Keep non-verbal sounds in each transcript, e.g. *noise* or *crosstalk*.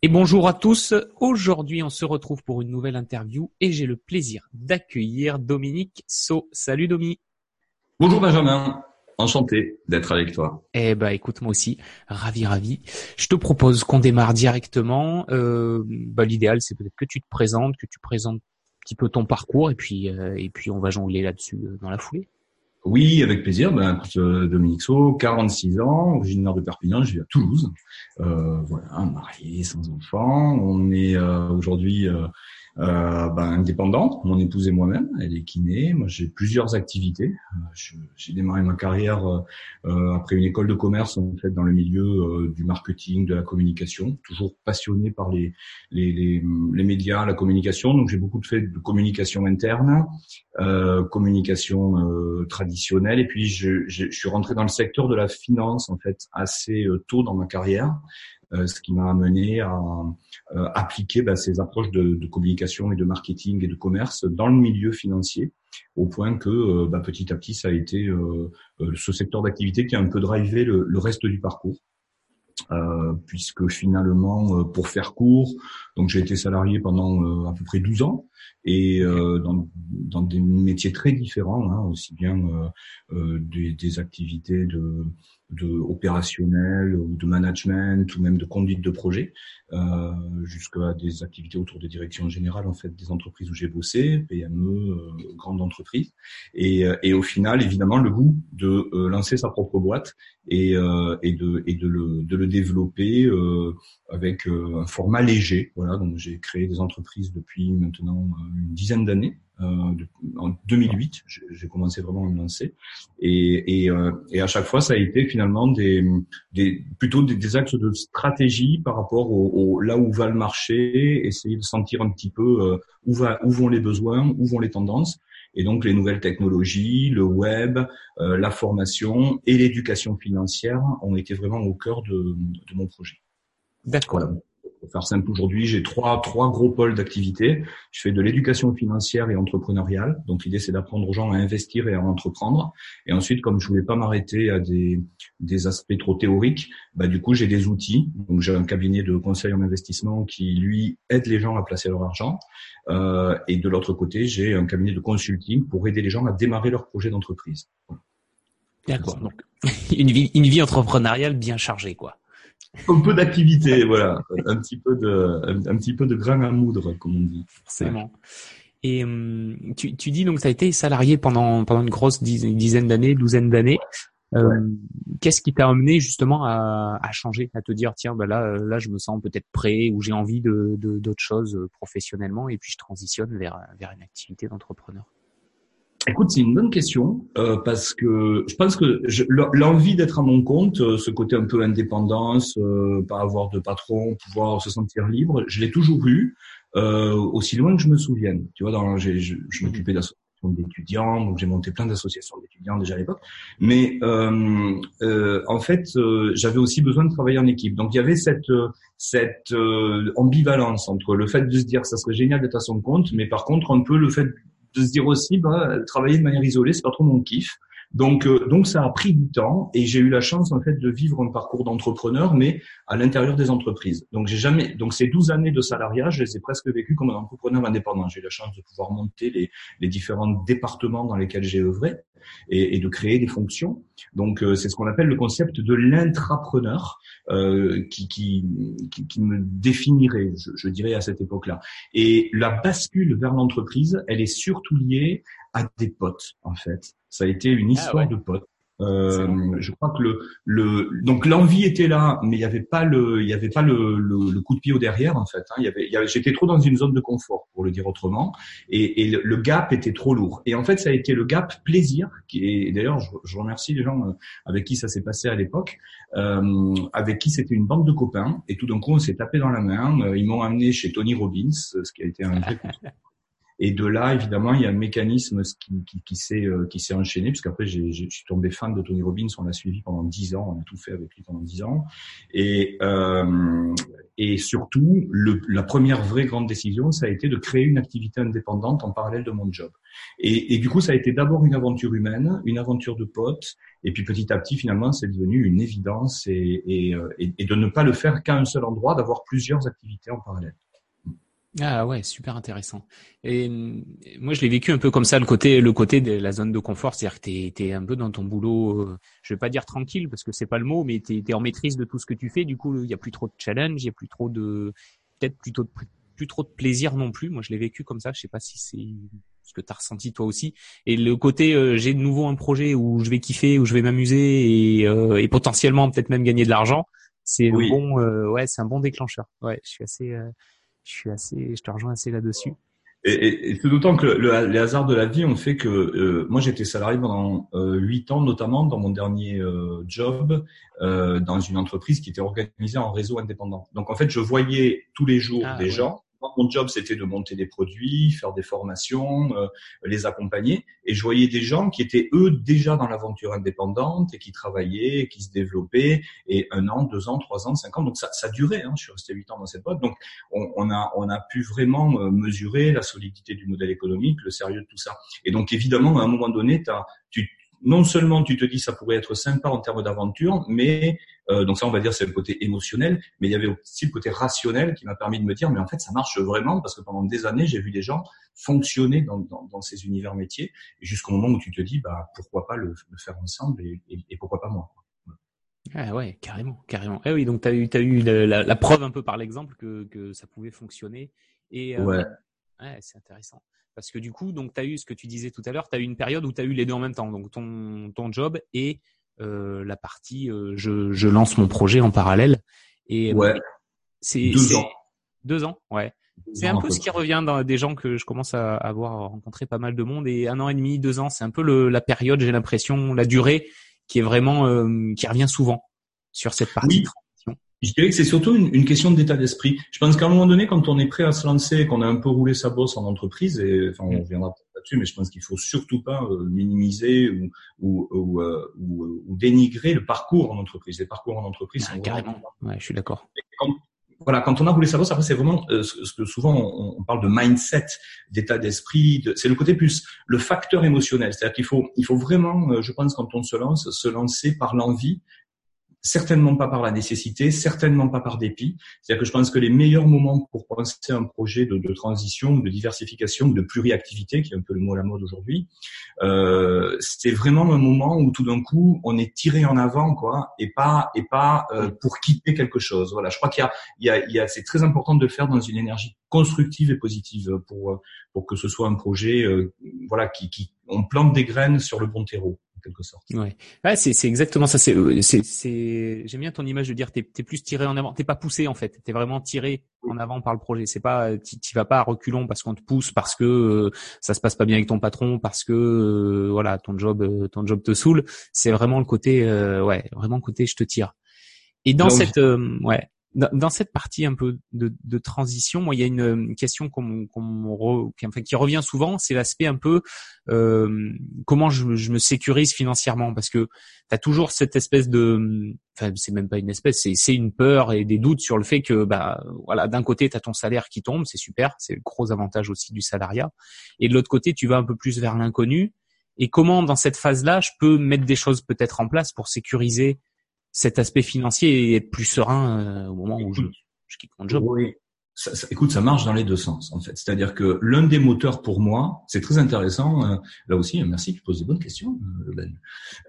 Et bonjour à tous. Aujourd'hui, on se retrouve pour une nouvelle interview et j'ai le plaisir d'accueillir Dominique So. Salut Dominique. Bonjour Benjamin. Enchanté d'être avec toi. Eh ben, écoute, moi aussi, ravi, ravi. Je te propose qu'on démarre directement. Euh, bah, l'idéal, c'est peut-être que tu te présentes, que tu présentes un petit peu ton parcours, et puis, euh, et puis on va jongler là-dessus euh, dans la foulée. Oui, avec plaisir. Ben, Dominique So, 46 ans, originaire de Perpignan, je vis à Toulouse. Euh, voilà, marié, sans enfant. On est aujourd'hui euh, ben, indépendante, mon épouse et moi-même. Elle est kiné. Moi, j'ai plusieurs activités. Euh, j'ai démarré ma carrière euh, euh, après une école de commerce en fait dans le milieu euh, du marketing, de la communication. Toujours passionné par les les, les, les médias, la communication. Donc, j'ai beaucoup de fait de communication interne, communication traditionnelle. Et puis, je, je, je suis rentré dans le secteur de la finance en fait assez tôt dans ma carrière. Euh, ce qui m'a amené à euh, appliquer bah, ces approches de, de, communication et de marketing et de commerce dans le milieu financier, au point que euh, bah, petit à petit, ça a été ce secteur d'activité qui a un peu drivé le, le reste du parcours. Euh, puisque finalement, pour faire court, donc j'ai été salarié pendant à peu près 12 ans et dans, dans, des métiers très différents, hein, aussi bien des, des, activités de de opérationnel ou de management ou même de conduite de projet, euh, jusqu'à des activités autour des directions générales en fait des entreprises où j'ai bossé, PME, euh, grandes entreprises, et, euh, et, au final évidemment le goût de euh, lancer sa propre boîte et, euh, et de et de le de le développer euh, avec un format léger. Voilà donc j'ai créé des entreprises depuis maintenant une dizaine d'années. Euh, en 2008, j'ai commencé vraiment à me lancer, et, et, euh, et, à chaque fois, ça a été finalement des, des plutôt des, des, axes de stratégie par rapport au, là où va le marché, essayer de sentir un petit peu euh, où, va, où vont les besoins, où vont les tendances, et donc les nouvelles technologies, le web, la formation et l'éducation financière ont été vraiment au cœur de, de mon projet. D'accord pour faire simple aujourd'hui, j'ai trois, trois gros pôles d'activité. Je fais de l'éducation financière et entrepreneuriale. Donc l'idée, c'est d'apprendre aux gens à investir et à entreprendre. Et ensuite, comme je voulais pas m'arrêter à des, des aspects trop théoriques, bah, du coup, j'ai des outils. Donc j'ai un cabinet de conseil en investissement qui, lui, aide les gens à placer leur argent. Euh, et de l'autre côté, j'ai un cabinet de consulting pour aider les gens à démarrer leur projet d'entreprise. D'accord. Donc *laughs* une vie, une vie entrepreneuriale bien chargée, quoi *laughs* un peu d'activité, voilà, un petit peu de, un, petit peu de grain à moudre, comme on dit. Forcément. Et hum, tu, tu dis donc tu as été salarié pendant pendant une grosse dizaine d'années, douzaine d'années. Euh, Qu'est-ce qui t'a amené justement à, à, changer, à te dire tiens bah là là je me sens peut-être prêt ou j'ai envie de d'autres choses professionnellement et puis je transitionne vers vers une activité d'entrepreneur? Écoute, c'est une bonne question euh, parce que je pense que l'envie d'être à mon compte, euh, ce côté un peu indépendance, euh, pas avoir de patron, pouvoir se sentir libre, je l'ai toujours eu euh, aussi loin que je me souvienne. Tu vois, dans, je, je m'occupais d'associations d'étudiants, donc j'ai monté plein d'associations d'étudiants déjà à l'époque. Mais euh, en fait, j'avais aussi besoin de travailler en équipe. Donc il y avait cette cette ambivalence entre le fait de se dire que ça serait génial d'être à son compte, mais par contre un peu le fait de se dire aussi, bah, travailler de manière isolée, c'est pas trop mon kiff. Donc, euh, donc ça a pris du temps et j'ai eu la chance en fait de vivre un parcours d'entrepreneur, mais à l'intérieur des entreprises. Donc j'ai jamais, donc ces 12 années de salariat, je les ai presque vécues comme un entrepreneur indépendant. J'ai eu la chance de pouvoir monter les, les différents départements dans lesquels j'ai œuvré et, et, de créer des fonctions. Donc euh, c'est ce qu'on appelle le concept de l'intrapreneur euh, qui, qui, qui, me définirait, je dirais à cette époque-là. Et la bascule vers l'entreprise, elle est surtout liée à des potes en fait. Ça a été une ah histoire de potes. Euh, je crois que le, le donc l'envie était là, mais il n'y avait pas le il y avait pas le, le, coup de pied au derrière en fait. Hein. Il y avait, avait j'étais trop dans une zone de confort pour le dire autrement, et, et le, gap était trop lourd. Et en fait, ça a été le gap plaisir qui est d'ailleurs je, je, remercie les gens euh, avec qui ça s'est passé à l'époque, euh, avec qui c'était une bande de copains, et tout d'un coup on s'est tapé dans la main. Euh, ils m'ont amené chez Tony Robbins, ce qui a été un vrai coup *laughs* et de là, évidemment, il y a un mécanisme qui, qui, qui s'est euh, qui s'est enchaîné, puisqu'après, je suis tombé fan de Tony Robbins. On l'a suivi pendant dix ans, on a tout fait avec lui pendant dix ans. Et euh, Et surtout, le, la première vraie grande décision, ça a été de créer une activité indépendante en parallèle de mon job. Et, et du coup, ça a été d'abord une aventure humaine, une aventure de potes, et puis petit à petit, finalement, c'est devenu une évidence et, et, euh, et de ne pas le faire qu'à un seul endroit, d'avoir plusieurs activités en parallèle. Ah ouais, super intéressant. Et moi, je l'ai vécu un peu comme ça, le côté, le côté de la zone de confort, c'est-à-dire que t'es, es un peu dans ton boulot. Euh, je vais pas dire tranquille parce que c'est pas le mot, mais t'es, es en maîtrise de tout ce que tu fais. Du coup, il y a plus trop de challenge, il y a plus trop de, peut-être plutôt de, plus trop de plaisir non plus. Moi, je l'ai vécu comme ça. Je sais pas si c'est ce que t'as ressenti toi aussi. Et le côté, euh, j'ai de nouveau un projet où je vais kiffer, où je vais m'amuser et, euh, et potentiellement peut-être même gagner de l'argent. C'est bon, ouais, c'est un bon déclencheur. Ouais, je suis assez je suis assez, je te rejoins assez là-dessus. Et, et, c'est d'autant que le, les hasards de la vie ont fait que euh, moi j'étais salarié pendant euh, huit ans, notamment dans mon dernier euh, job dans une entreprise qui était organisée en réseau indépendant. Donc en fait, je voyais tous les jours ah, des gens mon job, c'était de monter des produits, faire des formations, euh, les accompagner. Et je voyais des gens qui étaient, eux, déjà dans l'aventure indépendante et qui travaillaient, qui se développaient. Et un an, deux ans, trois ans, cinq ans. Donc, ça, ça durait. Hein. Je suis resté huit ans dans cette boîte. Donc, on, on, a, on a pu vraiment euh, mesurer la solidité du modèle économique, le sérieux de tout ça. Et donc, évidemment, à un moment donné, tu, non seulement tu te dis ça pourrait être sympa en termes d'aventure, mais euh, donc ça on va dire c'est le côté émotionnel, mais il y avait aussi le côté rationnel qui m'a permis de me dire mais en fait ça marche vraiment parce que pendant des années j'ai vu des gens fonctionner dans, dans, dans ces univers métiers jusqu'au moment où tu te dis bah pourquoi pas le, faire ensemble et, et, pourquoi pas moi. Ah ouais, carrément, carrément. Eh oui, donc tu as eu, as eu la, la, preuve un peu par l'exemple que, que ça pouvait fonctionner. Et euh, ouais. ouais c'est intéressant. Parce que du coup, donc tu as eu ce que tu disais tout à l'heure, tu as eu une période où tu as eu les deux en même temps, donc ton, ton job et euh, la partie euh, je, je, lance mon projet en parallèle. Et euh, ouais. c'est deux ans. Deux ans, ouais. C'est un peu ce qui revient dans des gens que je commence à avoir rencontré pas mal de monde et un an et demi, deux ans, c'est un peu le, la période, j'ai l'impression, la durée qui est vraiment euh, qui revient souvent sur cette partie. Je dirais que c'est surtout une, une question d'état d'esprit. Je pense qu'à un moment donné, quand on est prêt à se lancer, qu'on a un peu roulé sa bosse en entreprise, et enfin, on mm. reviendra peut-être là-dessus, mais je pense qu'il faut surtout pas euh, minimiser ou, ou, ou, euh, ou, ou, dénigrer le parcours en entreprise. Les parcours en entreprise, ah, carrément. Ouais, je suis d'accord. Voilà, quand on a roulé sa bosse, après c'est vraiment euh, ce que souvent on, on, parle de mindset, d'état d'esprit. De, c'est le côté plus le facteur émotionnel. C'est-à-dire qu'il faut, il faut vraiment, je pense, quand on se lance, se lancer par l'envie certainement pas par la nécessité, certainement pas par dépit. C'est-à-dire que je pense que les meilleurs moments pour penser un projet de, de transition, de diversification, de pluriactivité, qui est un peu le mot à la mode aujourd'hui, euh, c'est vraiment un moment où tout d'un coup on est tiré en avant, quoi, et pas et pas euh, pour quitter quelque chose. Voilà, je crois qu'il y a, il y a, il y a c'est très important de le faire dans une énergie constructive et positive pour pour que ce soit un projet, euh, voilà, qui, qui on plante des graines sur le bon terreau quelque sorte. Ouais, ouais c'est, c'est exactement ça. C'est, euh, c'est, c'est, j'aime bien ton image de dire t'es, t'es plus tiré en avant. T'es pas poussé en fait. T'es vraiment tiré en avant par le projet. C'est pas, tu vas pas à reculons parce qu'on te pousse, parce que euh, ça se passe pas bien avec ton patron, parce que euh, voilà ton job, ton job te saoule. C'est vraiment le côté, ouais, vraiment le côté je te tire. Et dans cette, ouais, dans cette partie un peu de, de transition, moi, il y a une question qu'on, qu'on enfin, qui revient souvent, c'est l'aspect un peu euh, comment je, je, me sécurise financièrement, parce que tu as toujours cette espèce de, enfin, c'est même pas une espèce, c'est, c'est une peur et des doutes sur le fait que, bah, voilà, d'un côté, tu as ton salaire qui tombe, c'est super, c'est le gros avantage aussi du salariat, et de l'autre côté, tu vas un peu plus vers l'inconnu. Et comment, dans cette phase-là, je peux mettre des choses peut-être en place pour sécuriser cet aspect financier et être plus serein euh, au moment où je, je quitte mon job. Oui. Ça, ça, écoute, ça marche dans les deux sens en fait. C'est-à-dire que l'un des moteurs pour moi, c'est très intéressant. Euh, là aussi, merci, tu poses des bonnes questions, euh, Ben.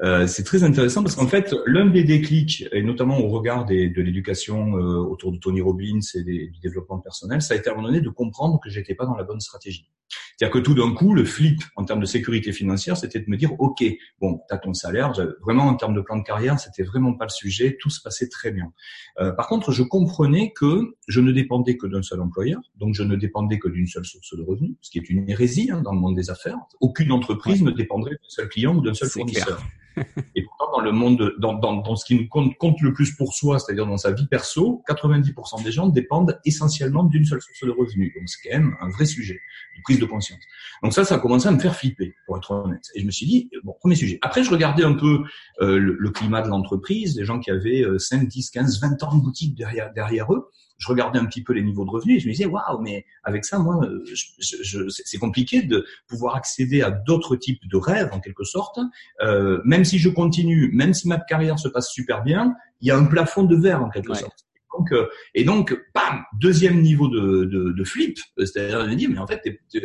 Euh, c'est très intéressant parce qu'en fait, l'un des déclics, et notamment au regard des, de l'éducation autour de Tony Robbins et du développement personnel, ça a été à un moment donné de comprendre que j'étais pas dans la bonne stratégie. C'est-à-dire que tout d'un coup, le flip en termes de sécurité financière, c'était de me dire, OK, bon, tu as ton salaire, vraiment en termes de plan de carrière, c'était vraiment pas le sujet, tout se passait très bien. Euh, par contre, je comprenais que je ne dépendais que seul employeur, donc je ne dépendais que d'une seule source de revenus, ce qui est une hérésie hein, dans le monde des affaires. Aucune entreprise ne dépendrait d'un seul client ou d'un seul fournisseur. *laughs* Et pourtant, dans le monde, dans, dans, dans ce qui nous compte, compte le plus pour soi, c'est-à-dire dans sa vie perso, 90% des gens dépendent essentiellement d'une seule source de revenus. Donc c'est quand même un vrai sujet de prise de conscience. Donc ça, ça a commencé à me faire flipper, pour être honnête. Et je me suis dit, bon, premier sujet. Après, je regardais un peu euh, le, le, climat de l'entreprise, des gens qui avaient 5, 10, 15, 20 ans de boutique derrière, derrière eux je regardais un petit peu les niveaux de revenus et je me disais waouh mais avec ça moi je, je, c'est compliqué de pouvoir accéder à d'autres types de rêves en quelque sorte. Euh, même si je continue même si ma carrière se passe super bien il y a un plafond de verre en quelque sorte. Donc, euh, et donc, bam, deuxième niveau de, de, de flip, c'est-à-dire de dire, mais en fait,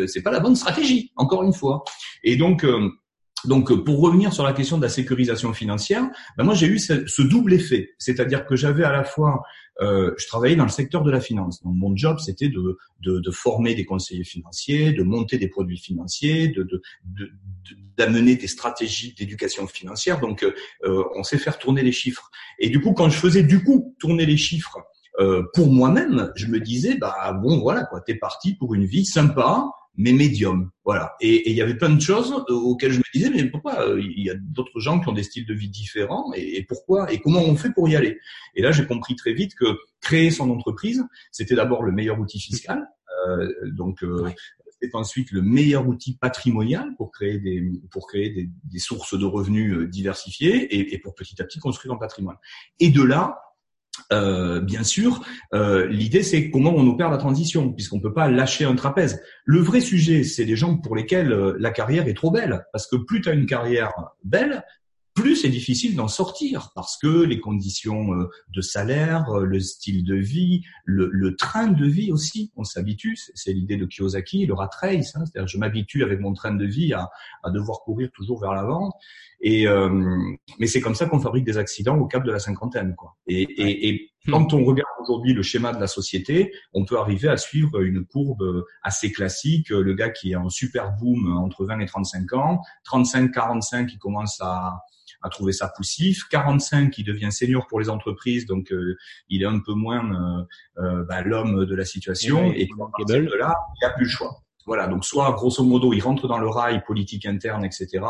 c'est pas la bonne stratégie, encore une fois. Et donc, euh, donc, pour revenir sur la question de la sécurisation financière, ben moi j'ai eu ce, double effet, c'est-à-dire que j'avais à la fois, euh, je travaillais dans le secteur de la finance, donc mon job c'était de, former des conseillers financiers, de monter des produits financiers, de, d'amener des stratégies d'éducation financière. Donc, euh, on sait faire tourner les chiffres. Et du coup, quand je faisais du coup tourner les chiffres euh, pour moi-même, je me disais, bah bon, voilà quoi, t'es parti pour une vie sympa mais médium. Voilà. Et il y avait plein de choses euh, auxquelles je me disais, mais pourquoi euh, Il y a d'autres gens qui ont des styles de vie différents, et, pourquoi Et comment on fait pour y aller? Et là, j'ai compris très vite que créer son entreprise, c'était d'abord le meilleur outil fiscal. Euh, donc, euh, c'est ensuite le meilleur outil patrimonial pour créer des pour créer des, des sources de revenus diversifiées et, et pour petit à petit construire un patrimoine. Et de là, euh, bien sûr, euh, l'idée c'est comment on opère la transition, puisqu'on peut pas lâcher un trapèze. Le vrai sujet, c'est les gens pour lesquels euh, la carrière est trop belle, parce que plus tu as une carrière belle, plus c'est difficile d'en sortir parce que les conditions euh, de salaire, euh, le style de vie, le, train de vie aussi, on s'habitue. C'est l'idée de Kiyosaki, le rat race. Hein, C'est-à-dire, je m'habitue avec mon train de vie à, devoir courir toujours vers l'avant. Et euh, mais c'est comme ça qu'on fabrique des accidents au cap de la cinquantaine, quoi. Et, et, hmm. quand on regarde aujourd'hui le schéma de la société, on peut arriver à suivre une courbe assez classique. Le gars qui est en super boom entre 20 et 35 ans, 35-45, il commence à à trouver ça poussif. 45 qui devient senior pour les entreprises, donc euh, il est un peu moins euh, euh bah, l'homme de la situation. Et, et de là, il n'y a plus le choix. Voilà, donc soit grosso modo il rentre dans le rail politique interne, etc.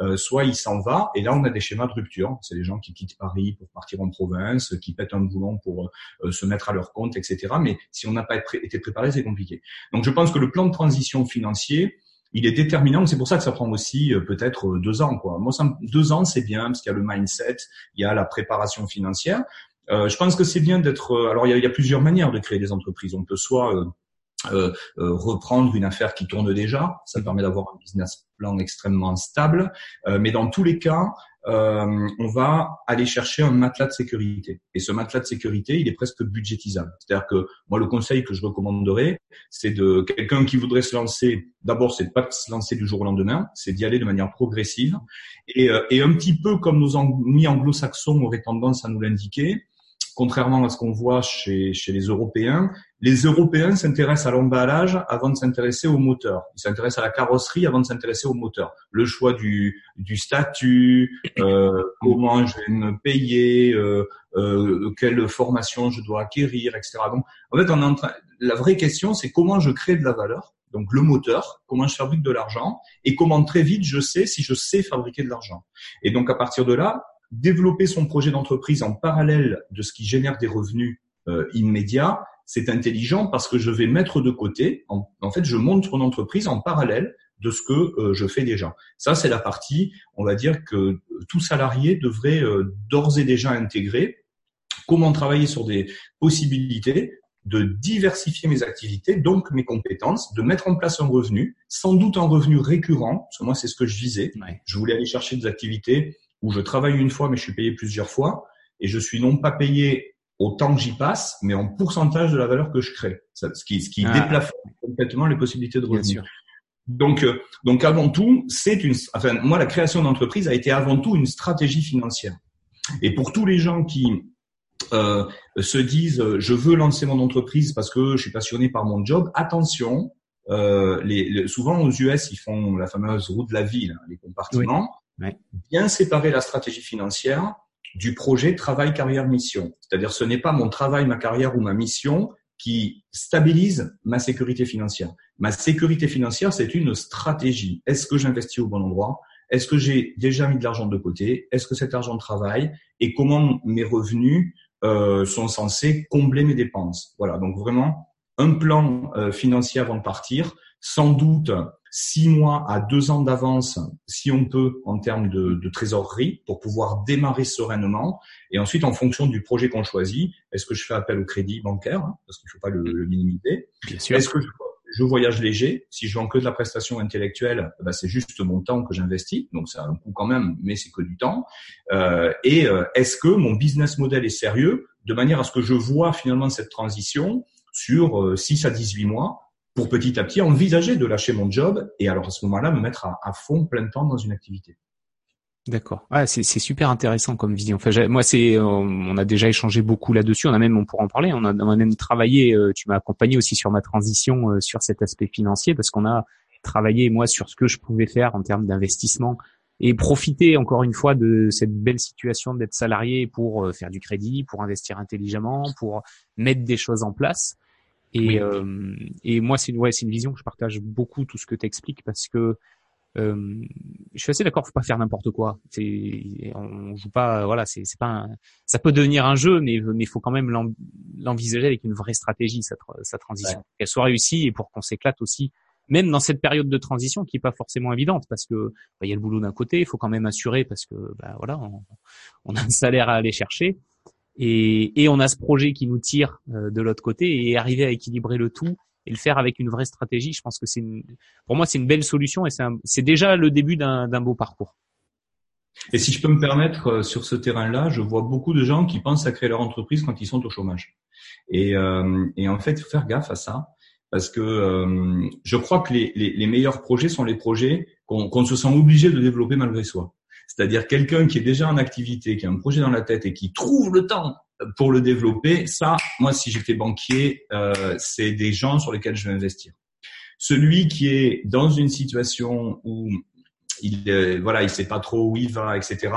Euh, soit il s'en va. Et là on a des schémas de rupture. C'est les gens qui quittent Paris pour partir en province, qui pètent un boulon pour euh, se mettre à leur compte, etc. Mais si on n'a pas été préparé, c'est compliqué. Donc je pense que le plan de transition financier, il est déterminant. C'est pour ça que ça prend aussi euh, peut-être euh, deux ans. Quoi. Moi, deux ans, c'est bien parce qu'il y a le mindset, il y a la préparation financière. Euh, je pense que c'est bien d'être. Euh, alors, il y, a, plusieurs manières de créer des entreprises. On peut soit euh, reprendre une affaire qui tourne déjà, ça permet d'avoir un business plan extrêmement stable. mais dans tous les cas, euh, on va aller chercher un matelas de sécurité. Et ce matelas de sécurité, il est presque budgétisable. C'est-à-dire que moi, le conseil que je recommanderais, c'est de quelqu'un qui voudrait se lancer. D'abord, c'est de pas se lancer du jour au lendemain, c'est d'y aller de manière progressive. Et, euh, et un petit peu comme nos amis anglo-saxons auraient tendance à nous l'indiquer, contrairement à ce qu'on voit chez, chez les Européens, les Européens s'intéressent à l'emballage avant de s'intéresser au moteur. Ils s'intéressent à la carrosserie avant de s'intéresser au moteur. Le choix du, du statut, euh, comment je vais me payer, euh, euh, quelle formation je dois acquérir, etc. Donc, en fait, on est en train... la vraie question, c'est comment je crée de la valeur. Donc le moteur, comment je fabrique de l'argent et comment très vite je sais si je sais fabriquer de l'argent. Et donc à partir de là, développer son projet d'entreprise en parallèle de ce qui génère des revenus euh, immédiats, c'est intelligent parce que je vais mettre de côté, en, fait, je monte mon entreprise en parallèle de ce que euh, je fais déjà. Ça, c'est la partie, on va dire que tout salarié devrait euh, d'ores et déjà intégrer. Comment travailler sur des possibilités de diversifier mes activités, donc mes compétences, de mettre en place un revenu, sans doute un revenu récurrent, parce que moi c'est ce que je visais. Je voulais aller chercher des activités où je travaille une fois mais je suis payé plusieurs fois et je suis non pas payé au temps que j'y passe, mais en pourcentage de la valeur que je crée, ce qui, ce qui ah. complètement les possibilités de revenus. Donc, euh, donc avant tout, c'est une, enfin moi la création d'entreprise a été avant tout une stratégie financière. Et pour tous les gens qui euh, se disent euh, je veux lancer mon entreprise parce que je suis passionné par mon job, attention, euh, les, souvent aux US ils font la fameuse route de la ville, hein, les compartiments. Bien séparer la stratégie financière du projet travail, carrière, mission. C'est-à-dire, ce n'est pas mon travail, ma carrière ou ma mission qui stabilise ma sécurité financière. Ma sécurité financière, c'est une stratégie. Est-ce que j'investis au bon endroit? Est-ce que j'ai déjà mis de l'argent de côté? Est-ce que cet argent travaille? Et comment mes revenus euh, sont censés combler mes dépenses? Voilà, donc vraiment un plan euh, financier avant de partir, sans doute six mois à deux ans d'avance, si on peut, en termes de, de, trésorerie, pour pouvoir démarrer sereinement. Et ensuite, en fonction du projet qu'on choisit, est-ce que je fais appel au crédit bancaire, hein, parce qu'il ne faut pas le, le minimiser. Est-ce que je, je, voyage léger? Si je vends que de la prestation intellectuelle, bah, c'est juste mon temps que j'investis, donc c'est un coût quand même, mais c'est que du temps. Euh, et euh, est-ce que mon business model est sérieux, de manière à ce que je vois finalement cette transition sur 6 euh, à 18 mois? Pour petit à petit envisager de lâcher mon job et alors à ce moment-là me mettre à, fond plein de temps dans une activité. D'accord. Ah, c'est super intéressant comme vision. Enfin, moi, c'est, on a déjà échangé beaucoup là-dessus. On a même, on pourra en parler. On a, on a même travaillé. Euh, tu m'as accompagné aussi sur ma transition euh, sur cet aspect financier parce qu'on a travaillé moi sur ce que je pouvais faire en termes d'investissement et profiter encore une fois de cette belle situation d'être salarié pour euh, faire du crédit, pour investir intelligemment, pour mettre des choses en place. Et, euh, et moi, c'est une, ouais, c'est une vision que je partage beaucoup tout ce que tu expliques parce que euh, je suis assez d'accord, faut pas faire n'importe quoi. C'est, on joue pas, voilà, c'est, pas, un, ça peut devenir un jeu, mais mais faut quand même l'envisager avec une vraie stratégie sa, sa transition, qu'elle soit réussie et pour qu'on s'éclate aussi, même dans cette période de transition qui est pas forcément évidente parce que bah, il y a le boulot d'un côté, il faut quand même assurer parce que bah, voilà, on, on, a un salaire à aller chercher et, et on a ce projet qui nous tire euh, de l'autre côté et arriver à équilibrer le tout et le faire avec une vraie stratégie, je pense que c'est pour moi c'est une belle solution et c'est déjà le début d'un beau parcours. Et si je peux me permettre, euh, sur ce terrain-là, je vois beaucoup de gens qui pensent à créer leur entreprise quand ils sont au chômage. Et, euh, et en fait, faut faire gaffe à ça, parce que euh, je crois que les, les, les, meilleurs projets sont les projets qu'on se sent obligé de développer malgré soi. C'est-à-dire quelqu'un qui est déjà en activité, qui a un projet dans la tête et qui trouve le temps pour le développer, ça, moi, si j'étais banquier, euh, c'est des gens sur lesquels je vais investir. Celui qui est dans une situation où il euh, voilà, il sait pas trop où il va, etc.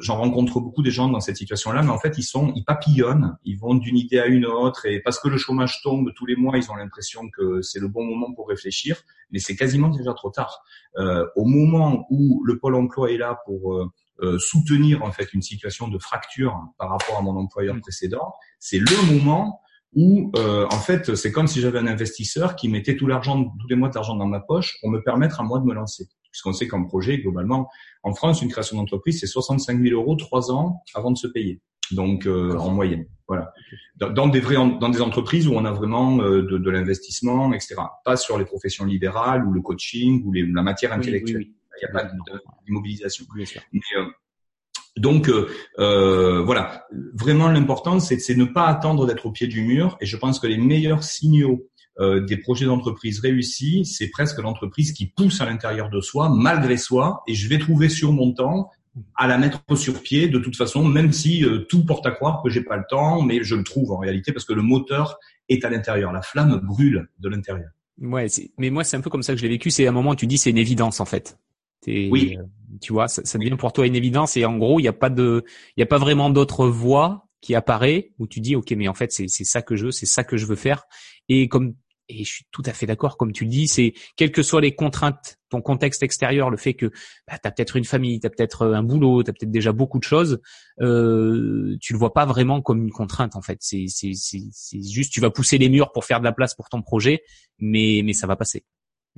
J'en rencontre beaucoup des gens dans cette situation-là, mais en fait, ils sont, ils papillonnent, ils vont d'une idée à une autre, et parce que le chômage tombe tous les mois, ils ont l'impression que c'est le bon moment pour réfléchir, mais c'est quasiment déjà trop tard. Euh, au moment où le pôle emploi est là pour euh, euh, soutenir en fait une situation de fracture par rapport à mon employeur mmh. précédent, c'est le moment où euh, en fait c'est comme si j'avais un investisseur qui mettait tout l'argent tous les mois de l'argent dans ma poche pour me permettre à moi de me lancer puisqu'on sait qu'en projet, globalement, en France, une création d'entreprise, c'est 65 000 euros trois ans avant de se payer. Donc, euh, en moyenne, voilà. Dans, des vrais, dans des entreprises où on a vraiment euh, de, de l'investissement, etc. Pas sur les professions libérales ou le coaching ou les, la matière intellectuelle. Il n'y a pas d'immobilisation. Mais euh, donc euh, voilà, vraiment l'important c'est ne pas attendre d'être au pied du mur. Et je pense que les meilleurs signaux euh, des projets d'entreprise réussis, c'est presque l'entreprise qui pousse à l'intérieur de soi, malgré soi, et je vais trouver sur mon temps à la mettre sur pied de toute façon, même si euh, tout porte à croire que j'ai pas le temps, mais je le trouve en réalité parce que le moteur est à l'intérieur, la flamme brûle de l'intérieur. Ouais, mais moi c'est un peu comme ça que je l'ai vécu. C'est un moment où tu dis c'est une évidence en fait. Oui. Euh, tu vois, ça, ça, devient pour toi une évidence et en gros il n'y a pas de, il y a pas vraiment d'autre voie qui apparaît où tu dis ok mais en fait c'est c'est ça que je veux, c'est ça que je veux faire et comme et je suis tout à fait d'accord, comme tu le dis, c'est quelles que soient les contraintes, ton contexte extérieur, le fait que bah, tu as peut-être une famille, tu as peut-être euh, un boulot, tu as peut-être déjà beaucoup de choses, euh, tu le vois pas vraiment comme une contrainte en fait. C'est juste tu vas pousser les murs pour faire de la place pour ton projet, mais mais ça va passer.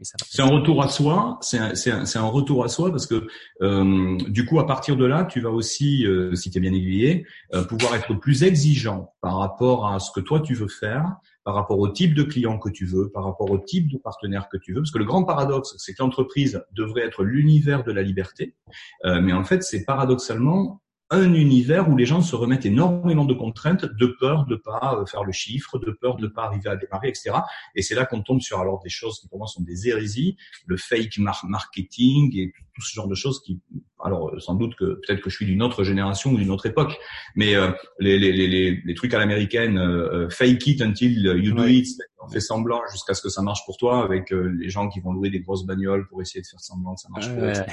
C'est un retour à soi, c'est un, un, un, retour à soi parce que euh, du coup à partir de là, tu vas aussi, euh, si tu es bien aiguillé, euh, pouvoir être plus exigeant par rapport à ce que toi tu veux faire, par rapport au type de client que tu veux, par rapport au type de partenaire que tu veux. Parce que le grand paradoxe, c'est que l'entreprise devrait être l'univers de la liberté, euh, mais en fait c'est paradoxalement un univers où les gens se remettent énormément de contraintes, de peur de pas euh, faire le chiffre, de peur de pas arriver à démarrer, etc. Et c'est là qu'on tombe sur alors des choses qui pour moi sont des hérésies, le fake marketing et tout ce genre de choses qui, alors euh, sans doute que peut-être que je suis d'une autre génération ou d'une autre époque, mais euh, les, les, les, les, trucs à l'américaine, fake it until you do it, on fait semblant jusqu'à ce que ça marche pour toi, avec les gens qui vont louer des grosses bagnoles pour essayer de faire semblant que ça marche pour eux, etc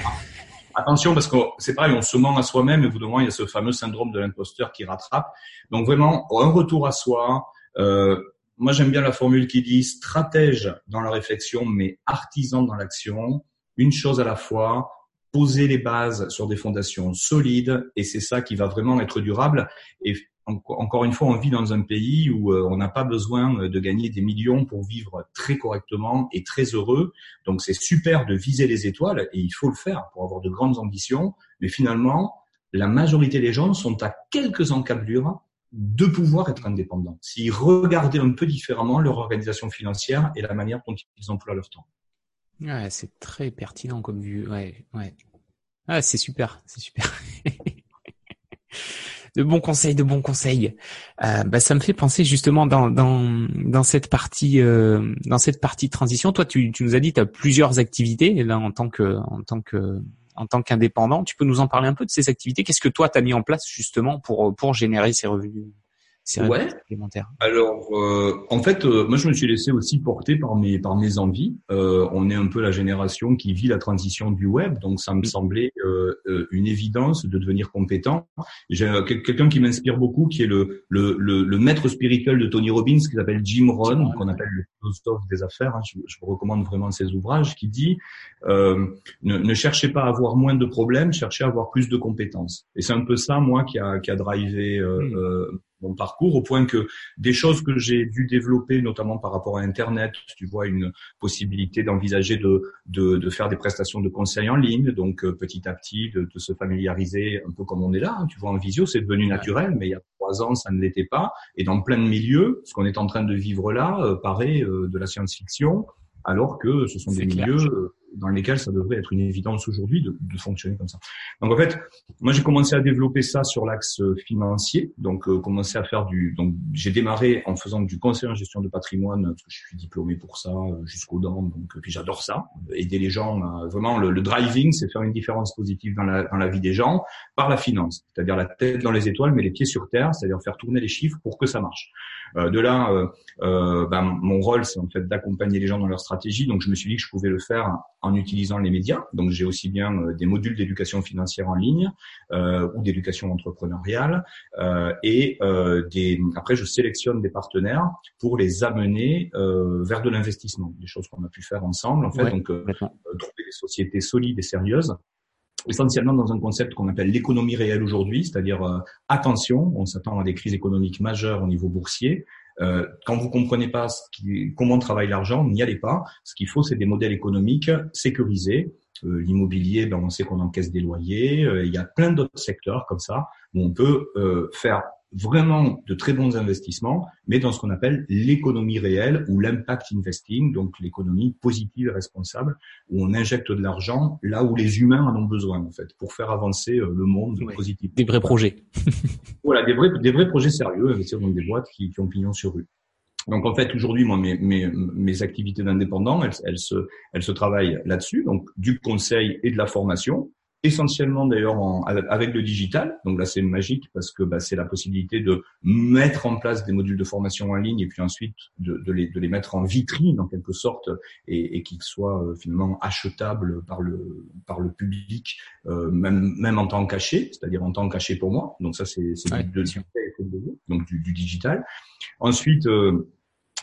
attention parce que c'est pareil, on se ment à soi-même et vous moment il y a ce fameux syndrome de l'imposteur qui rattrape. Donc vraiment, un retour à soi. Euh, moi, j'aime bien la formule qui dit stratège dans la réflexion, mais artisan dans l'action. Une chose à la fois. poser les bases sur des fondations solides, et c'est ça qui va vraiment être durable. Et encore une fois, on vit dans un pays où euh, on n'a pas besoin de gagner des millions pour vivre très correctement et très heureux. Donc c'est super de viser les étoiles et il faut le faire pour avoir de grandes ambitions. Mais finalement, la majorité des gens sont à quelques encablures de pouvoir être indépendants. S'ils regardaient un peu différemment leur organisation financière et la manière dont ils emploient leur temps. Ouais, c'est très pertinent comme vue. Ouais, ouais. Ah, c'est super, c'est super. *laughs* de bons conseils, de bons conseils. Euh, bah, ça me fait penser justement dans dans cette partie euh, dans cette partie de transition. Toi, tu, tu nous as dit tu as plusieurs activités là en tant que en tant que en tant qu'indépendant. Tu peux nous en parler un peu de ces activités Qu'est-ce que toi tu as mis en place justement pour pour générer ces revenus? Ouais. Alors, euh, en fait, euh, moi, je me suis laissé aussi porter par mes par mes envies. Euh, on est un peu la génération qui vit la transition du web, donc ça me semblait une évidence de devenir compétent. J'ai quelqu'un qui m'inspire beaucoup, qui est le, le le, maître spirituel de Tony Robbins, qui s'appelle Jim Rohn, qu'on appelle le philosophe des affaires. Hein. Je, je, vous recommande vraiment ses ouvrages, qui dit ne, ne cherchez pas à avoir moins de problèmes, cherchez à avoir plus de compétences. Et c'est un peu ça, moi, qui a qui a drivé hmm mon parcours, au point que des choses que j'ai dû développer, notamment par rapport à Internet, tu vois une possibilité d'envisager de, de, de, faire des prestations de conseil en ligne, donc euh, petit à petit de, de, se familiariser un peu comme on est là. Hein, tu vois, en visio, c'est devenu naturel, mais il y a trois ans, ça ne l'était pas. Et dans plein de milieux, ce qu'on est en train de vivre là euh, paraît euh, de la science-fiction, alors que ce sont des milieux dans lesquels ça devrait être une évidence aujourd'hui de, de, fonctionner comme ça. Donc en fait, moi j'ai commencé à développer ça sur l'axe euh, financier, donc euh, commencer à faire du. Donc j'ai démarré en faisant du conseil en gestion de patrimoine je suis diplômé pour ça euh, jusqu'aux dents, donc puis j'adore ça, aider les gens. vraiment le, le driving, c'est faire une différence positive dans la dans la vie des gens par la finance, c'est-à-dire la tête dans les étoiles mais les pieds sur terre, c'est-à-dire faire tourner les chiffres pour que ça marche. Euh, de là, euh, euh, ben, mon rôle, c'est en fait d'accompagner les gens dans leur stratégie. Donc, je me suis dit que je pouvais le faire en utilisant les médias. Donc, j'ai aussi bien des modules d'éducation financière en ligne ou d'éducation entrepreneuriale. et des, après, je sélectionne des partenaires pour les amener vers de l'investissement, des choses qu'on a pu faire ensemble. En fait, donc trouver des sociétés solides et sérieuses essentiellement dans un concept qu'on appelle l'économie réelle aujourd'hui, c'est-à-dire euh, attention, on s'attend à des crises économiques majeures au niveau boursier. Euh, quand vous comprenez pas ce qui, comment travaille l'argent, n'y allez pas. Ce qu'il faut, c'est des modèles économiques sécurisés. Euh, l'immobilier, ben, on sait qu'on encaisse des loyers. Euh, il y a plein d'autres secteurs comme ça où on peut faire vraiment de très bons investissements, mais dans ce qu'on appelle l'économie réelle ou l'impact investing, donc l'économie positive et responsable, où on injecte de l'argent là où les humains en ont besoin, en fait, pour faire avancer euh, le monde positif. Des vrais projets. *laughs* voilà, des vrais, des vrais projets sérieux, investir dans des boîtes qui, qui ont pignon sur rue. Donc en fait aujourd'hui moi mes, mes, mes activités d'indépendant elles, elles, se elles se travaillent là-dessus donc du conseil et de la formation essentiellement d'ailleurs avec le digital. Donc là, c'est magique parce que bah, c'est la possibilité de mettre en place des modules de formation en ligne et puis ensuite de, de, les, de les, mettre en vitrine en quelque sorte et, et qu'ils soient euh, finalement achetables par le par le public, euh, même même en temps caché, c'est-à-dire en temps caché pour moi. Donc ça, c'est ouais, du, donc du, du, digital. Ensuite euh,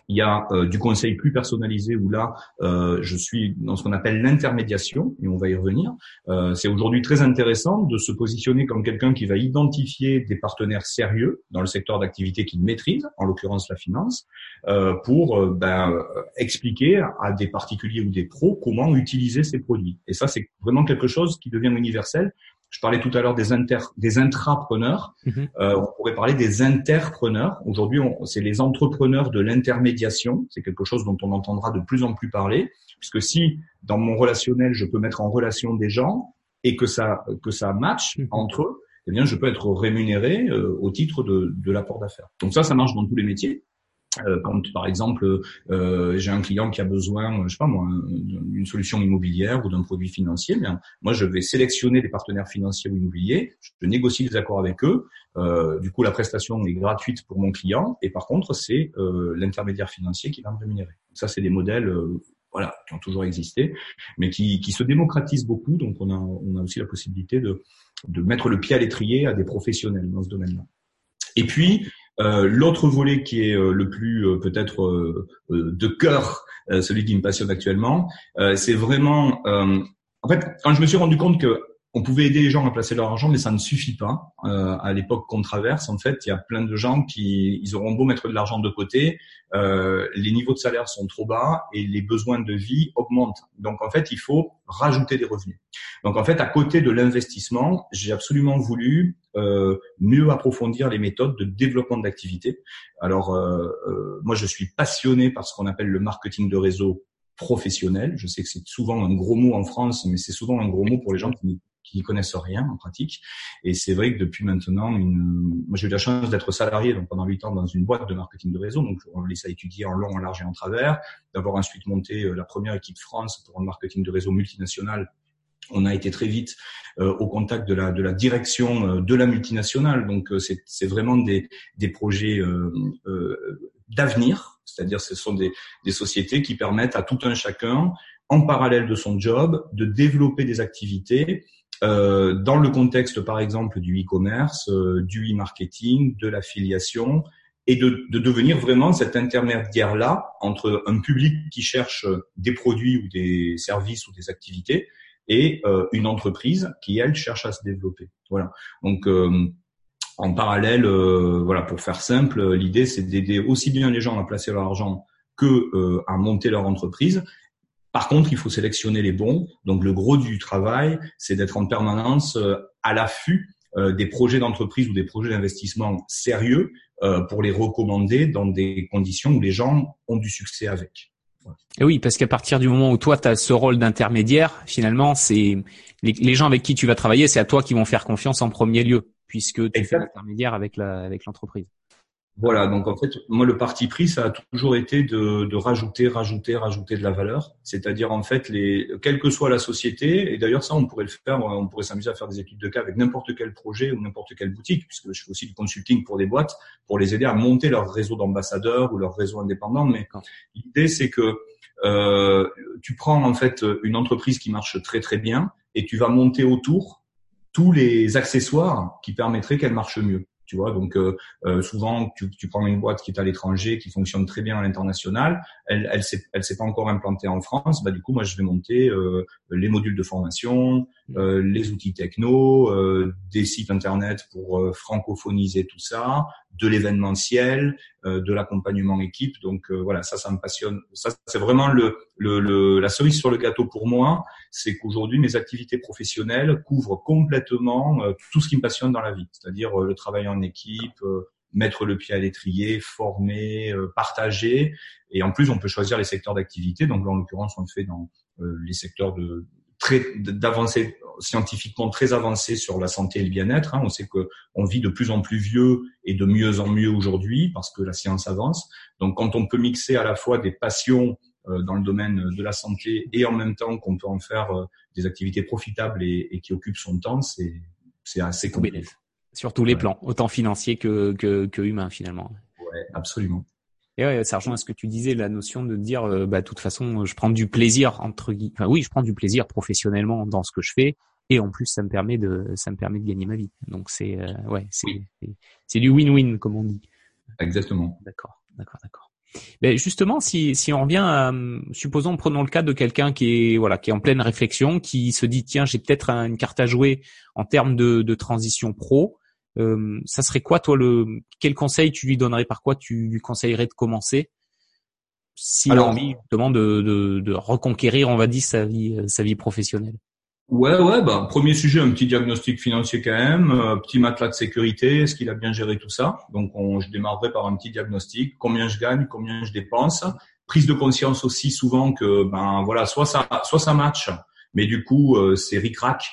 il y a euh, du conseil plus personnalisé où là, euh, je suis dans ce qu'on appelle l'intermédiation, et on va y revenir. Euh, c'est aujourd'hui très intéressant de se positionner comme quelqu'un qui va identifier des partenaires sérieux dans le secteur d'activité qu'il maîtrise, en l'occurrence la finance, pour ben, expliquer à des particuliers ou des pros comment utiliser ces produits. Et ça, c'est vraiment quelque chose qui devient universel je parlais tout à l'heure des, inter, des intrapreneurs. Mhm. Euh, on pourrait parler des interpreneurs. Aujourd'hui, c'est les entrepreneurs de l'intermédiation. C'est quelque chose dont on entendra de plus en plus parler, puisque si dans mon relationnel, je peux mettre en relation des gens et que ça que ça match mhm. entre eux, eh bien, je peux être rémunéré euh, au titre de, de l'apport d'affaires. Donc ça, ça marche dans tous les métiers. Euh, quand par exemple euh, j'ai un client qui a besoin, je sais pas moi, d'une solution immobilière ou d'un produit financier, bien moi je vais sélectionner des partenaires financiers ou immobiliers, je négocie des accords avec eux. Euh, du coup la prestation est gratuite pour mon client et par contre c'est euh, l'intermédiaire financier qui va me rémunérer. Ça c'est des modèles euh, voilà qui ont toujours existé, mais qui, qui se démocratisent beaucoup. Donc on a on a aussi la possibilité de de mettre le pied à l'étrier à des professionnels dans ce domaine-là. Et puis, l'autre volet qui est euh, le plus euh, peut-être de cœur, celui qui me passionne actuellement, c'est vraiment En fait, quand je me suis rendu compte que on pouvait aider les gens à placer leur argent, mais ça ne suffit pas. Euh, à l'époque qu'on traverse, en fait, il y a plein de gens qui, ils auront beau mettre de l'argent de côté, euh, les niveaux de salaire sont trop bas et les besoins de vie augmentent. Donc, en fait, il faut rajouter des revenus. Donc, en fait, à côté de l'investissement, j'ai absolument voulu euh, mieux approfondir les méthodes de développement d'activité. Alors, euh, euh, moi, je suis passionné par ce qu'on appelle le marketing de réseau professionnel. Je sais que c'est souvent un gros mot en France, mais c'est souvent un gros mot pour les gens qui qui n'y connaissent rien en pratique. Et c'est vrai que depuis maintenant, une... moi j'ai eu la chance d'être salarié donc pendant huit ans dans une boîte de marketing de réseau, donc on laisse à étudier en long, en large et en travers, d'avoir ensuite monté euh, la première équipe France pour un marketing de réseau multinational on a été très vite euh, au contact de la de la direction euh, de la multinationale. Donc c'est c'est vraiment des des projets d'avenir, c'est-à-dire ce sont des des sociétés qui permettent à tout un chacun en parallèle de son job de développer des activités euh, dans le contexte, par exemple, du e-commerce, euh, du e-marketing, de l'affiliation, et de, de, devenir vraiment cet intermédiaire-là entre un public qui cherche des produits ou des services ou des activités et euh, une entreprise qui, elle, cherche à se développer. Voilà. Donc, en parallèle, voilà, pour faire simple, l'idée, c'est d'aider aussi bien les gens à placer leur argent que à monter leur entreprise par contre, il faut sélectionner les bons. Donc, le gros du travail, c'est d'être en permanence euh, à l'affût euh, des projets d'entreprise ou des projets d'investissement sérieux euh, pour les recommander dans des conditions où les gens ont du succès avec. Et oui, parce qu'à partir du moment où toi, tu as ce rôle d'intermédiaire, finalement, c'est les, gens avec qui tu vas travailler, c'est à toi qui vont faire confiance en premier lieu, puisque tu fais l'intermédiaire avec l'entreprise. Voilà, donc en fait, moi le parti pris, ça a toujours été de, de rajouter, rajouter, rajouter de la valeur. C'est-à-dire en fait, les, quelle que soit la société, et d'ailleurs ça, on pourrait le faire, on pourrait s'amuser à faire des études de cas avec n'importe quel projet ou n'importe quelle boutique, puisque je fais aussi du consulting pour des boîtes, pour les aider à monter leur réseau d'ambassadeurs ou leur réseau indépendant. Mais l'idée, c'est que euh, tu prends en fait une entreprise qui marche très très bien et tu vas monter autour tous les accessoires qui permettraient qu'elle marche mieux tu vois. Donc euh, euh, souvent, tu, tu, prends une boîte qui est à l'étranger, qui fonctionne très bien à l'international, elle elle s'est elle s'est pas encore implantée en France, bah du coup moi je vais monter euh, les modules de formation, euh, les outils techno, euh, des sites internet pour francophoniser tout ça, de l'événementiel, de l'accompagnement équipe. Donc voilà, ça, ça me passionne. Ça, c'est vraiment le, le, le, la cerise sur le gâteau pour moi, c'est qu'aujourd'hui mes activités professionnelles couvrent complètement tout ce qui me passionne dans la vie, c'est-à-dire le travail en équipe mettre le pied à l'étrier, former, partager. Et en plus, on peut choisir les secteurs d'activité. Donc, en l'occurrence, on le fait dans les secteurs de, très d'avancées scientifiquement très avancées sur la santé et le bien-être. Hein. On sait que on vit de plus en plus vieux et de mieux en mieux aujourd'hui parce que la science avance. Donc, quand on peut mixer à la fois des passions euh, dans le domaine de la santé et en même temps qu'on peut en faire euh, des activités profitables et, et, qui occupent son temps, c'est c'est assez complet. Sur tous les plans, autant financier que, que, que humain finalement. Ouais, absolument. Et ouais, ça rejoint à ce que tu disais, la notion de dire, euh, bah, de toute façon, je prends du plaisir entre guillemets. Enfin, oui, je prends du plaisir professionnellement dans ce que je fais, et en plus, ça me permet de, ça me permet de gagner ma vie. Donc c'est, euh, ouais, c'est, c'est du win-win comme on dit. Exactement. D'accord, d'accord, d'accord. Mais justement, si si on revient, à, supposons, prenons le cas de quelqu'un qui est voilà, qui est en pleine réflexion, qui se dit tiens, j'ai peut-être une carte à jouer en termes de, de transition pro. Euh, ça serait quoi, toi, le quel conseil tu lui donnerais? Par quoi tu lui conseillerais de commencer? S'il a envie justement de, de, de, reconquérir, on va dire, sa vie, euh, sa vie professionnelle Ouais, ouais. Bah, premier sujet, un petit diagnostic financier quand même, euh, petit matelas de sécurité. Est-ce qu'il a bien géré tout ça? Donc, on, je démarrerai par un petit diagnostic. Combien je gagne, combien je dépense? Prise de conscience aussi souvent que, ben voilà, soit ça, soit ça match, mais du coup, c'est ric-rac.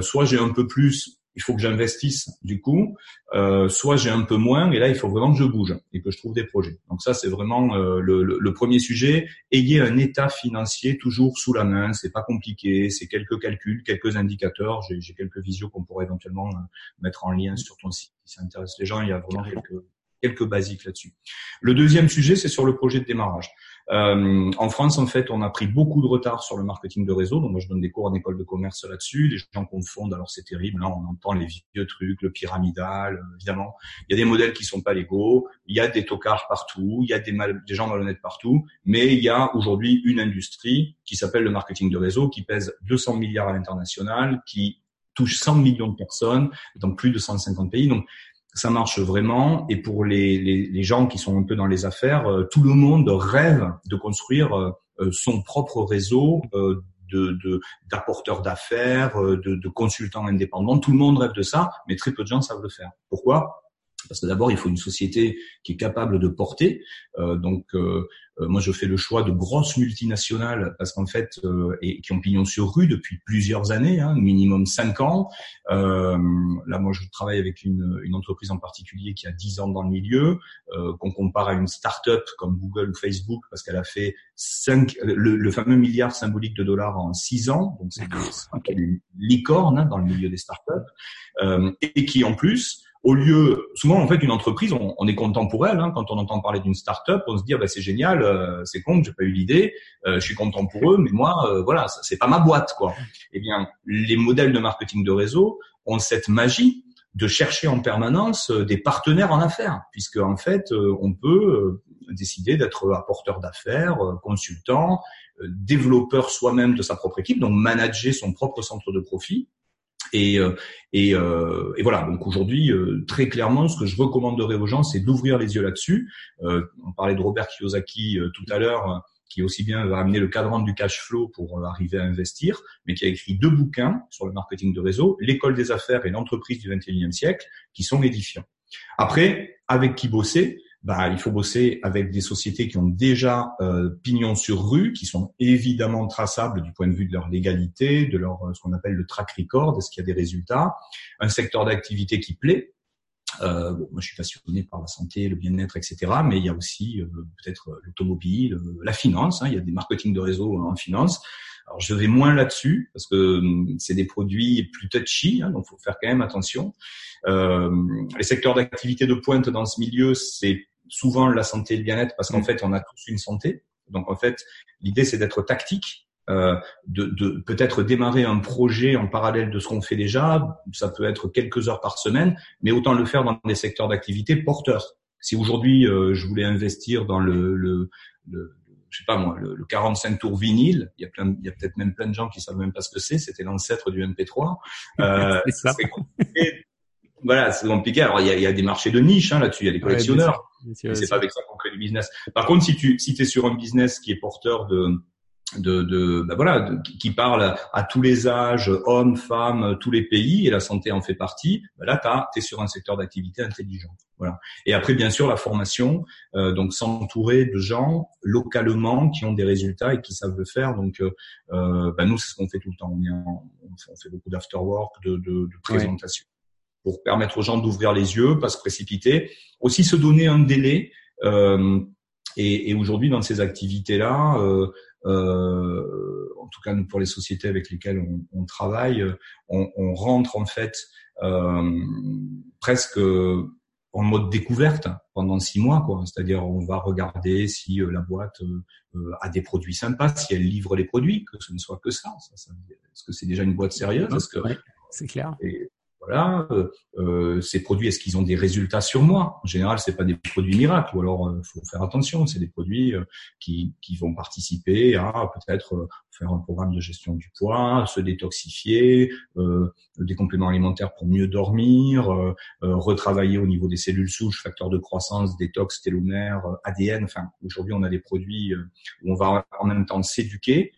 soit j'ai un peu plus, il faut que j'investisse du coup, euh, soit j'ai un peu moins et là il faut vraiment que je bouge et que je trouve des projets. Donc ça c'est vraiment euh, le, le, premier sujet. Ayez un état financier toujours sous la main, c'est pas compliqué, c'est quelques calculs, quelques indicateurs. J'ai quelques visios qu'on pourrait éventuellement euh, mettre en lien sur ton site si ça intéresse les gens. Il y a vraiment quelques quelques basiques là-dessus. Le deuxième sujet, c'est sur le projet de démarrage. Euh, en France, en fait, on a pris beaucoup de retard sur le marketing de réseau. Donc moi, je donne des cours en école de commerce là-dessus. Les gens confondent, alors c'est terrible. Là, on entend les vieux trucs, le pyramidal, euh, évidemment. Il y a des modèles qui sont pas légaux. Il y a des tocards partout. Il y a des, des gens malhonnêtes partout. Mais il y a aujourd'hui une industrie qui s'appelle le marketing de réseau, qui pèse 200 milliards à l'international, qui touche 100 millions de personnes dans plus de 150 pays. Donc, ça marche vraiment. Et pour les, les, gens qui sont un peu dans les affaires, euh, tout le monde rêve de construire euh, euh, son propre réseau de d'apporteurs d'affaires, de, consultants indépendants. Tout le monde rêve de ça, mais très peu de gens savent le faire. Pourquoi? Parce que d'abord, il faut une société qui est capable de porter. Euh, donc, euh, euh, moi, je fais le choix de grosses multinationales parce qu'en fait, et qui ont pignon sur rue depuis plusieurs années, hein, minimum cinq ans. là, moi, je travaille avec une, une, entreprise en particulier qui a dix ans dans le milieu, qu'on compare à une start-up comme Google ou Facebook parce qu'elle a fait cinq, le, fameux milliard symbolique de dollars en six ans. Donc, c'est une licorne hein, dans le milieu des start-up et qui en plus au lieu, souvent en fait une entreprise, on, on est content pour elle. Hein, quand on entend parler d'une start-up, on se dit ah, bah, c'est génial, euh, c'est con, j'ai pas eu l'idée, euh, je suis content pour eux, mais moi euh, voilà, c'est pas ma boîte quoi. Eh bien, les modèles de marketing de réseau ont cette magie de chercher en permanence des partenaires en affaires, puisque en fait on peut décider d'être apporteur d'affaires, consultant, développeur soi-même de sa propre équipe, donc manager son propre centre de profit et, euh, et, euh, et, voilà, donc aujourd'hui, euh, très clairement, ce que je recommanderais aux gens, c'est d'ouvrir les yeux là-dessus. on parlait de Robert Kiyosaki tout à l'heure, qui aussi bien va amener le cadran du cash flow pour arriver à investir, mais qui a écrit deux bouquins sur le marketing de réseau, l'école des affaires et l'entreprise du 21e siècle, qui sont édifiants. Après, avec qui bosser? Bah, il faut bosser avec des sociétés qui ont déjà euh, pignon sur rue, qui sont évidemment traçables du point de vue de leur légalité, de leur ce qu'on appelle le track record, est-ce qu'il y a des résultats, un secteur d'activité qui plaît. Euh, bon, moi, je suis passionné par la santé, le bien-être, etc. Mais il y a aussi euh, peut-être l'automobile, euh, la finance. Hein, il y a des marketing de réseau en finance. Alors, je vais moins là-dessus parce que hum, c'est des produits plus touchy, hein, donc faut faire quand même attention. Euh, les secteurs d'activité de pointe dans ce milieu, c'est souvent la santé et le bien-être parce qu'en mm. fait, on a tous une santé. Donc en fait, l'idée c'est d'être tactique, euh, de, de peut-être démarrer un projet en parallèle de ce qu'on fait déjà. Ça peut être quelques heures par semaine, mais autant le faire dans des secteurs d'activité porteurs. Si aujourd'hui euh, je voulais investir dans le, le, le je sais pas moi, le, 45 tours vinyle, il y a plein, il y a peut-être même plein de gens qui savent même pas ce que c'est. C'était l'ancêtre du MP3. Euh, *laughs* voilà, c'est compliqué. Alors il y a, y a des marchés de niche hein, là-dessus, il y a des collectionneurs. c'est pas avec ça qu'on crée du business. Par contre, si tu si es sur un business qui est porteur de de, de ben voilà, qui parle à, tous les âges, hommes, femmes, tous les pays, et la santé en fait partie. Ben là, tu es sur un secteur d'activité intelligent. Voilà. Et après, bien sûr, la formation, euh, donc s'entourer de gens localement qui ont des résultats et qui savent le faire. Donc, euh, ben nous, c'est ce qu'on fait tout le temps. On, est on fait beaucoup d'afterwork, de, de, de présentation pour permettre aux gens d'ouvrir les yeux, pas se précipiter. Aussi se donner un délai. Euh, et, et aujourd'hui, dans ces activités-là, euh, euh, en tout cas pour les sociétés avec lesquelles on, on travaille, on, on, rentre en fait euh, presque en mode découverte pendant six mois, quoi. C'est-à-dire, on va regarder si euh, la boîte euh, a des produits sympas, si elle livre les produits, que ce ne soit que ça. ça, ça est-ce que c'est déjà une boîte sérieuse? Est-ce que c'est clair voilà, euh, euh, ces produits, est-ce qu'ils ont des résultats sur moi? En général, c'est pas des produits miracles, ou alors euh, faut faire attention. C'est des produits euh, qui, qui vont participer à peut-être faire un programme de gestion du poids, se détoxifier, des compléments alimentaires pour mieux dormir, retravailler au niveau des cellules souches, facteurs de croissance, détox, télomère, ADN. Enfin, aujourd'hui, on a des produits où on va en même temps s'éduquer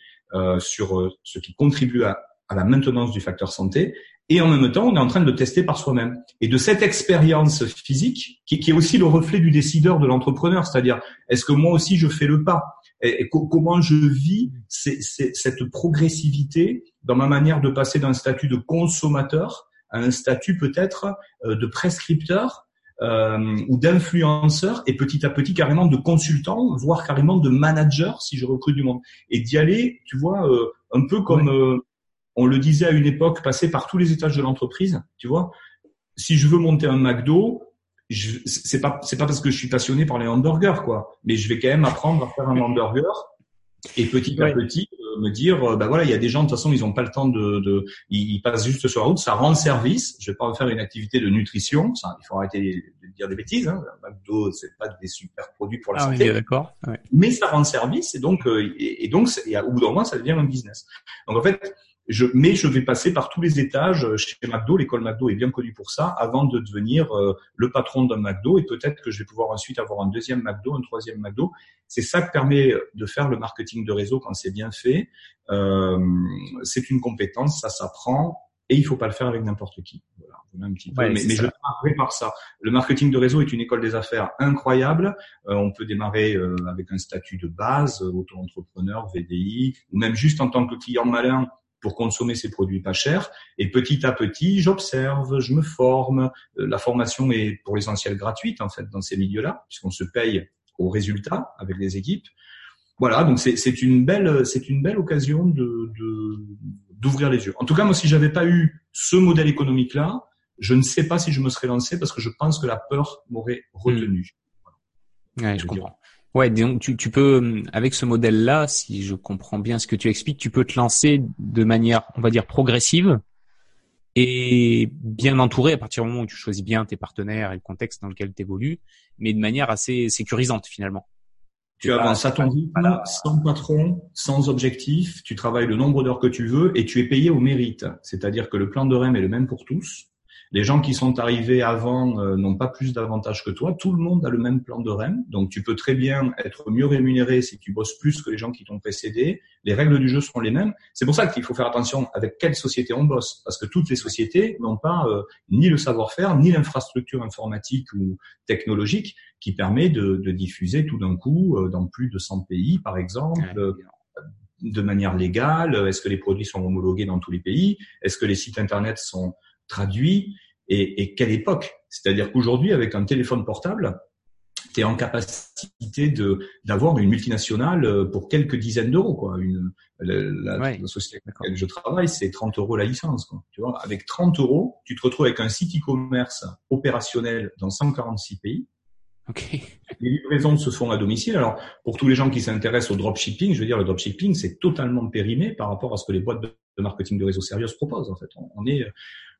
sur ce qui contribue à, à la maintenance du facteur santé et en même temps, on est en train de le tester par soi-même. Et de cette expérience physique, qui, qui, est aussi le reflet du décideur, de l'entrepreneur, c'est-à-dire, est-ce que moi aussi je fais le pas? Et, comment je vis cette progressivité dans ma manière de passer d'un statut de consommateur à un statut peut-être euh, de prescripteur euh, ou d'influenceur et petit à petit carrément de consultant, voire carrément de manager si je recrute du monde? Et d'y aller, tu vois, euh, un peu comme... Euh, on le disait à une époque, passer par tous les étages de l'entreprise, tu vois. Si je veux monter un McDo, c'est pas c'est pas parce que je suis passionné par les hamburgers quoi, mais je vais quand même apprendre à faire un hamburger et petit à petit euh, me dire euh, bah voilà il y a des gens de toute façon ils ont pas le temps de, de ils, passent juste sur la route ça rend service. Je vais pas faire une activité de nutrition ça il faut arrêter de dire des bêtises hein. McDo c'est pas des super produits pour la ah, santé. d'accord mais ça rend service et donc euh, et, et donc et au bout d'un moment ça devient un business. Donc en fait je, mais je vais passer par tous les étages chez McDo. L'école McDo est bien connue pour ça, avant de devenir euh, le patron d'un McDo. Et peut-être que je vais pouvoir ensuite avoir un deuxième McDo, un troisième McDo. C'est ça qui permet de faire le marketing de réseau quand c'est bien fait. Euh, c'est une compétence, ça s'apprend. Et il faut pas le faire avec n'importe qui. Voilà, un petit peu. mais, mais je démarrerai par ça. Le marketing de réseau est une école des affaires incroyable. Euh, on peut démarrer euh, avec un statut de base, auto-entrepreneur, VDI, ou même juste en tant que client malin pour consommer ces produits pas chers. Et petit à petit, j'observe, je me forme. Euh, la formation est pour l'essentiel gratuite en fait dans ces milieux-là, puisqu'on se paye au résultat avec les équipes. Voilà, donc c'est une belle c'est une belle occasion de d'ouvrir les yeux. En tout cas, moi, si j'avais pas eu ce modèle économique là, je ne sais pas si je me serais lancé parce que je pense que la peur m'aurait retenu. Ouais, je comprends. Ouais, donc tu, tu peux, avec ce modèle-là, si je comprends bien ce que tu expliques, tu peux te lancer de manière, on va dire, progressive et bien entouré à partir du moment où tu choisis bien tes partenaires et le contexte dans lequel tu évolues, mais de manière assez sécurisante finalement. Tu avances à ton rythme, sans patron, sans objectif, tu travailles le nombre d'heures que tu veux et tu es payé au mérite. C'est-à-dire que le plan de REM est le même pour tous. Les gens qui sont arrivés avant euh, n'ont pas plus d'avantages que toi. Tout le monde a le même plan de REM. Donc, tu peux très bien être mieux rémunéré si tu bosses plus que les gens qui t'ont précédé. Les règles du jeu seront les mêmes. C'est pour ça qu'il faut faire attention avec quelle société on bosse. Parce que toutes les sociétés n'ont pas euh, ni le savoir-faire, ni l'infrastructure informatique ou technologique qui permet de, de diffuser tout d'un coup euh, dans plus de 100 pays, par exemple. de manière légale Est-ce que les produits sont homologués dans tous les pays? Est-ce que les sites Internet sont traduits? Et, et quelle époque? C'est-à-dire qu'aujourd'hui, avec un téléphone portable, tu es en capacité de d'avoir une multinationale euh, pour quelques dizaines d'euros quoi. Une la, société avec laquelle je travaille c'est 30 euros la licence quoi. Tu vois avec 30 euros tu te retrouves avec un site e-commerce opérationnel dans 146 pays. Okay. *laughs* Les livraisons se font à domicile. Alors, pour tous les gens qui s'intéressent au dropshipping, je veux dire, le dropshipping, c'est totalement périmé par rapport à ce que les boîtes de marketing de réseau sérieuses proposent. En fait, on est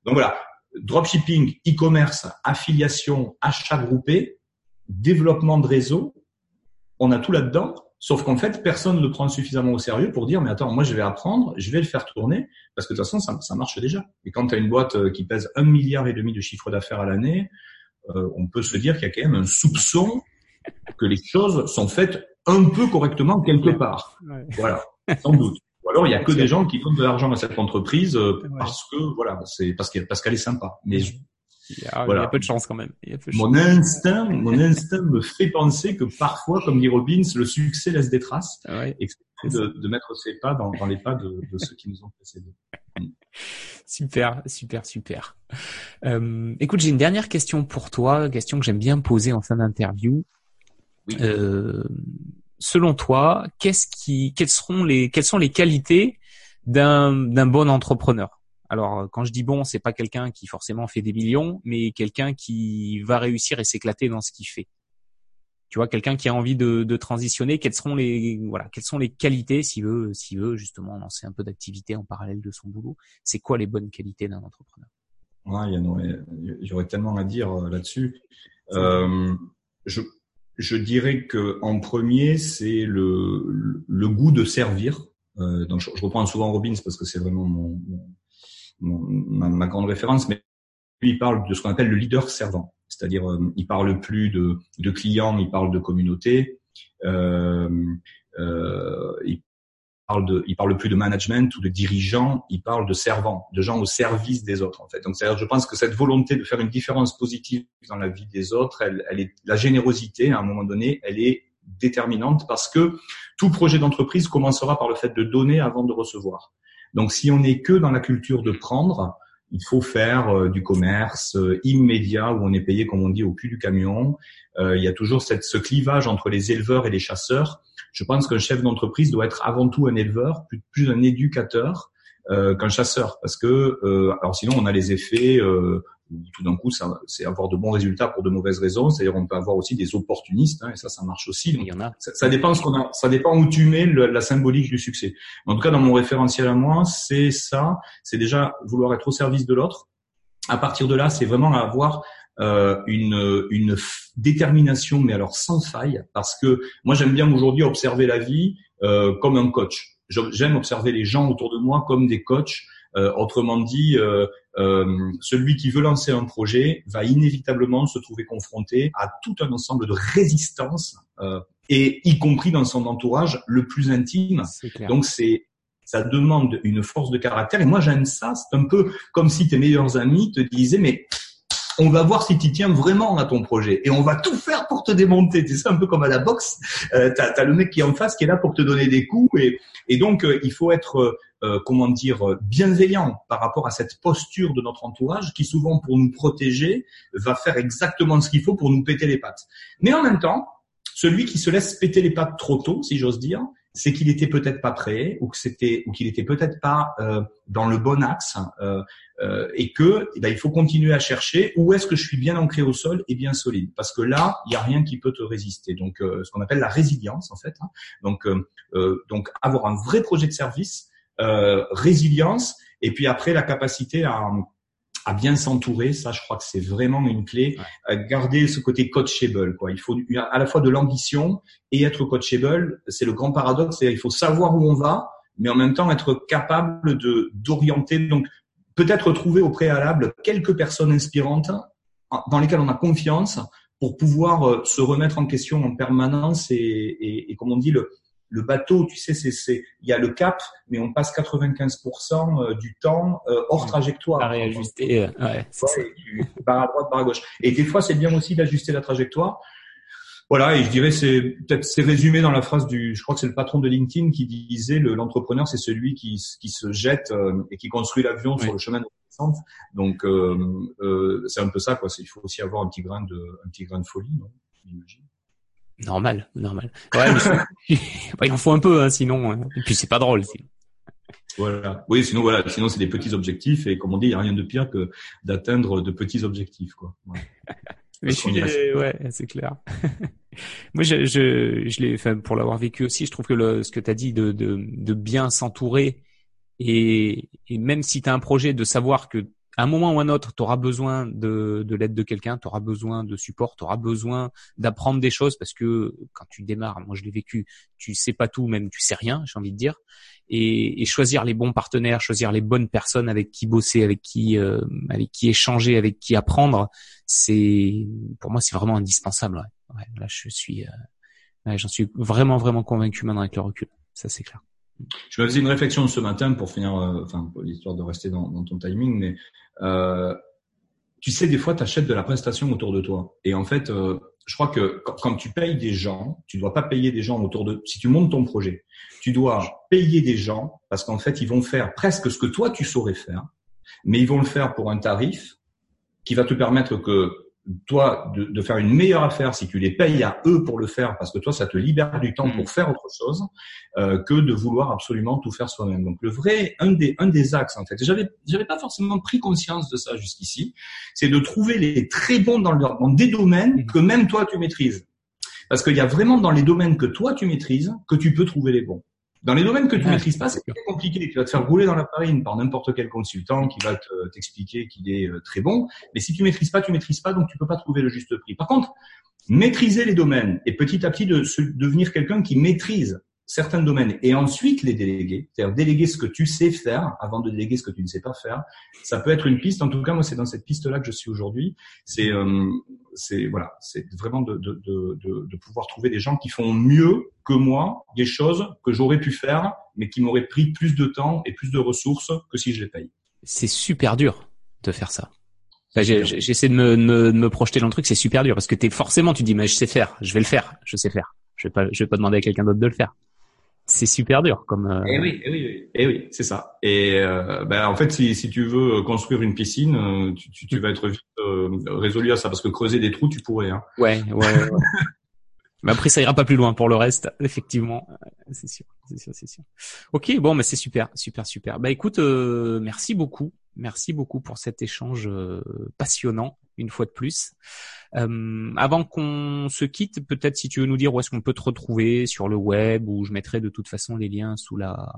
donc voilà, dropshipping, e-commerce, affiliation, achat groupé, développement de réseau, on a tout là-dedans. Sauf qu'en fait, personne ne le prend suffisamment au sérieux pour dire, mais attends, moi je vais apprendre, je vais le faire tourner, parce que de toute façon, ça, ça marche déjà. Et quand tu as une boîte euh, qui pèse un milliard et demi de chiffre d'affaires à l'année, euh, on peut se dire qu'il y a quand même un soupçon que les choses sont faites un peu correctement quelque part. Voilà, sans doute. Alors il y a que des gens qui donnent de l'argent à cette entreprise euh, parce que voilà, c'est parce qu'elle parce qu'elle est sympa. Mais il y, a, voilà. il y a peu de chance quand même. mon instinct, mon *laughs* instinct me fait penser que parfois, comme dit Robbins, le succès laisse des traces ouais, et de, de, mettre ses pas dans, dans les pas de, de, ceux qui nous ont précédés. super, super, super. Euh, écoute, j'ai une dernière question pour toi, question que j'aime bien poser en fin d'interview. Oui. Euh, selon toi, qu'est-ce qui, quelles seront les, quelles sont les qualités d'un d'un bon entrepreneur? Alors, quand je dis bon, c'est pas quelqu'un qui forcément fait des millions, mais quelqu'un qui va réussir et s'éclater dans ce qu'il fait. Tu vois, quelqu'un qui a envie de, de, transitionner, quelles seront les voilà, quelles sont les qualités s'il veut s'il veut justement lancer un peu d'activité en parallèle de son boulot. C'est quoi les bonnes qualités d'un entrepreneur? Ouais, il y aurait tellement à dire euh, là-dessus. Euh, je je dirais que en premier, c'est le, le goût de servir. Euh, donc je, reprends souvent Robbins parce que c'est vraiment mon, mon ma, ma, grande référence, mais lui il parle de ce qu'on appelle le leader servant, c'est-à-dire euh, il parle plus de, de clients, il parle de communauté. Euh, euh, il parle de, il parle plus de management ou de dirigeant, il parle de servant, de gens au service des autres en fait. Donc c'est je pense que cette volonté de faire une différence positive dans la vie des autres, elle, elle est la générosité à un moment donné, elle est déterminante parce que tout projet d'entreprise commencera par le fait de donner avant de recevoir. Donc si on n'est que dans la culture de prendre, il faut faire euh, du commerce euh, immédiat où on est payé, comme on dit, au cul du camion. Euh, il y a toujours cette, ce clivage entre les éleveurs et les chasseurs je pense qu'un chef d'entreprise doit être avant tout un éleveur, plus, plus un éducateur qu'un chasseur, parce que alors sinon on a les effets tout d'un coup, ça, c'est avoir de bons résultats pour de mauvaises raisons. C'est-à-dire, on peut avoir aussi des opportunistes, hein, et ça, ça marche aussi. Il y en a. Ça, dépend ce qu'on a, ça dépend où tu mets la symbolique du succès. En tout cas, dans mon référentiel à moi, c'est ça. C'est déjà vouloir être au service de l'autre. À partir de là, c'est vraiment avoir euh, une, une détermination, mais alors sans faille, parce que moi j'aime bien aujourd'hui observer la vie euh, comme un coach. J'aime observer les gens autour de moi comme des coachs. Euh, autrement dit, euh, euh, celui qui veut lancer un projet va inévitablement se trouver confronté à tout un ensemble de résistances, euh, et y compris dans son entourage le plus intime. Donc c'est ça demande une force de caractère. Et moi j'aime ça. C'est un peu comme si tes meilleurs amis te disaient mais on va voir si tu tiens vraiment à ton projet et on va tout faire pour te démonter. C'est un peu comme à la boxe. Euh, tu le mec qui est en face qui est là pour te donner des coups et, et donc euh, il faut être euh, comment dire bienveillant par rapport à cette posture de notre entourage qui souvent pour nous protéger va faire exactement ce qu'il faut pour nous péter les pattes. Mais en même temps, celui qui se laisse péter les pattes trop tôt, si j'ose dire, c'est qu'il était peut-être pas prêt ou que c'était ou qu'il était peut-être pas euh, dans le bon axe euh, euh, et que eh ben, il faut continuer à chercher où est-ce que je suis bien ancré au sol et bien solide parce que là il y a rien qui peut te résister donc euh, ce qu'on appelle la résilience en fait hein. donc euh, donc avoir un vrai projet de service résilience et puis après la capacité à à bien s'entourer. Ça, je crois que c'est vraiment une clé. garder ce côté coachable. Quoi. Il faut à la fois de l'ambition et être coachable. C'est le grand paradoxe. C'est il faut savoir où on va, mais en même temps être capable de d'orienter. Donc peut-être trouver au préalable quelques personnes inspirantes dans lesquelles on a confiance pour pouvoir euh, se remettre en question en permanence et, et, et comme on dit, le, le bateau, tu sais, c'est, il y a le cap, mais on passe 95% euh, du temps euh, hors trajectoire. À réajuster, euh, ouais, par à droite, par à gauche. Et des fois, c'est bien aussi d'ajuster la trajectoire. Voilà, et je dirais c'est peut-être c'est résumé dans la phrase du, je crois que c'est le patron de LinkedIn qui disait le, l'entrepreneur c'est celui qui, qui se jette et qui construit l'avion sur le chemin de descente. Donc c'est un peu ça quoi. il faut aussi avoir un petit grain de un petit grain de folie, non Normal, normal. *laughs* Ouais, il en faut un peu, hein, sinon. Hein. Et puis c'est pas drôle. Sinon. Voilà. Oui, sinon voilà, sinon c'est des petits objectifs et comme on dit, il y a rien de pire que d'atteindre de petits objectifs, quoi. Ouais. *laughs* Mais ouais, c'est clair. *laughs* Moi, je, je, je l'ai, enfin, pour l'avoir vécu aussi, je trouve que le, ce que tu as dit de, de, de bien s'entourer et, et même si tu as un projet, de savoir que à un moment ou un autre, tu besoin de, de l'aide de quelqu'un, tu besoin de support, tu besoin d'apprendre des choses parce que quand tu démarres, moi je l'ai vécu, tu sais pas tout, même tu sais rien, j'ai envie de dire, et, choisir les bons partenaires, choisir les bonnes personnes avec qui bosser, avec qui euh, qui échanger, avec qui apprendre, c'est pour moi c'est vraiment indispensable. Là je suis, euh, j'en suis vraiment vraiment convaincu maintenant avec le recul, ça c'est clair. Je me faisais une réflexion ce matin pour finir, euh, enfin, l'histoire de rester dans, ton timing, mais euh, tu sais, des fois, tu achètes de la prestation autour de toi. Et en fait, euh, je crois que quand, tu payes des gens, tu dois pas payer des gens autour de. Si tu montes ton projet, tu dois payer des gens parce qu'en fait, ils vont faire presque ce que toi tu saurais faire, mais ils vont le faire pour un tarif qui va te permettre que toi de, de, faire une meilleure affaire si tu les payes à eux pour le faire parce que toi ça te libère du temps pour mm. faire autre chose euh, que de vouloir absolument tout faire soi-même donc le vrai un des un des axes en fait j'avais j'avais pas forcément pris conscience de ça jusqu'ici c'est de trouver les très bons dans, le, dans des domaines mm. que même toi tu maîtrises parce qu'il y a vraiment dans les domaines que toi tu maîtrises que tu peux trouver les bons dans les domaines que tu ne maîtrises pas, c'est très compliqué. Tu vas te faire rouler dans la farine par n'importe quel consultant qui va t'expliquer qu'il est euh, très bon. Mais si tu maîtrises pas, tu maîtrises pas, donc tu peux pas trouver le juste prix. Par contre, maîtriser les domaines et petit à petit de devenir quelqu'un qui maîtrise certains domaines et ensuite les déléguer, c'est-à-dire déléguer ce que tu sais faire avant de déléguer ce que tu ne sais pas faire. Ça peut être une piste. En tout cas, moi, c'est dans cette piste-là que je suis aujourd'hui. C'est, euh, c'est voilà, c'est vraiment de, de, de, de, pouvoir trouver des gens qui font mieux que moi des choses que j'aurais pu faire, mais qui m'auraient pris plus de temps et plus de ressources que si je les paye. C'est super dur de faire ça. J'essaie de me, me, me, projeter dans le truc, c'est super dur parce que t'es forcément, tu dis, mais je sais faire, je vais le faire, je sais faire. Je vais pas, je vais pas demander à quelqu'un d'autre de le faire c'est super dur comme. Euh... Eh oui, eh oui, eh oui, c'est ça. Et euh, ben en fait, si, si tu veux construire une piscine, euh, tu, tu, tu vas être vite euh, résolu à ça parce que creuser des trous, tu pourrais. Hein. Ouais, ouais. ouais. *laughs* Mais après, ça ira pas plus loin pour le reste, effectivement. C'est sûr, c'est sûr, c'est sûr. Ok, bon, mais c'est super, super, super. Bah écoute, euh, merci beaucoup, merci beaucoup pour cet échange euh, passionnant, une fois de plus. Euh, avant qu'on se quitte, peut-être si tu veux nous dire où est-ce qu'on peut te retrouver sur le web, ou je mettrai de toute façon les liens sous la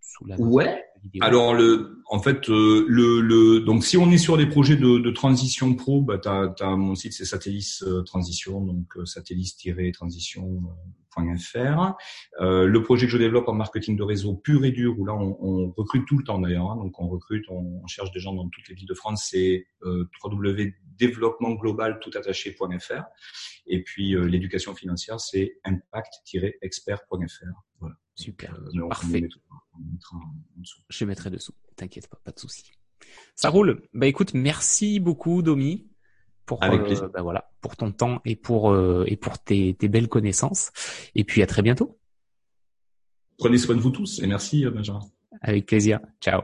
sous la. Ouais. Alors le, en fait, euh, le, le, donc si on est sur des projets de, de transition pro, bah as mon site c'est Satellis euh, Transition, donc euh, satellis-transition.fr. Euh, le projet que je développe en marketing de réseau pur et dur, où là on, on recrute tout le temps d'ailleurs, hein, donc on recrute, on, cherche des gens dans toutes les villes de France, c'est euh, www.développementglobal.toutattaché.fr. Et puis l'éducation financière, c'est impact-expert.fr. Voilà. Super, parfait. Je mettrai dessous. T'inquiète pas, pas de souci. Ça roule. Bah écoute, merci beaucoup Domi pour euh, bah, voilà pour ton temps et pour euh, et pour tes, tes belles connaissances. Et puis à très bientôt. Prenez soin de vous tous et merci euh, Benjamin. Avec plaisir. Ciao.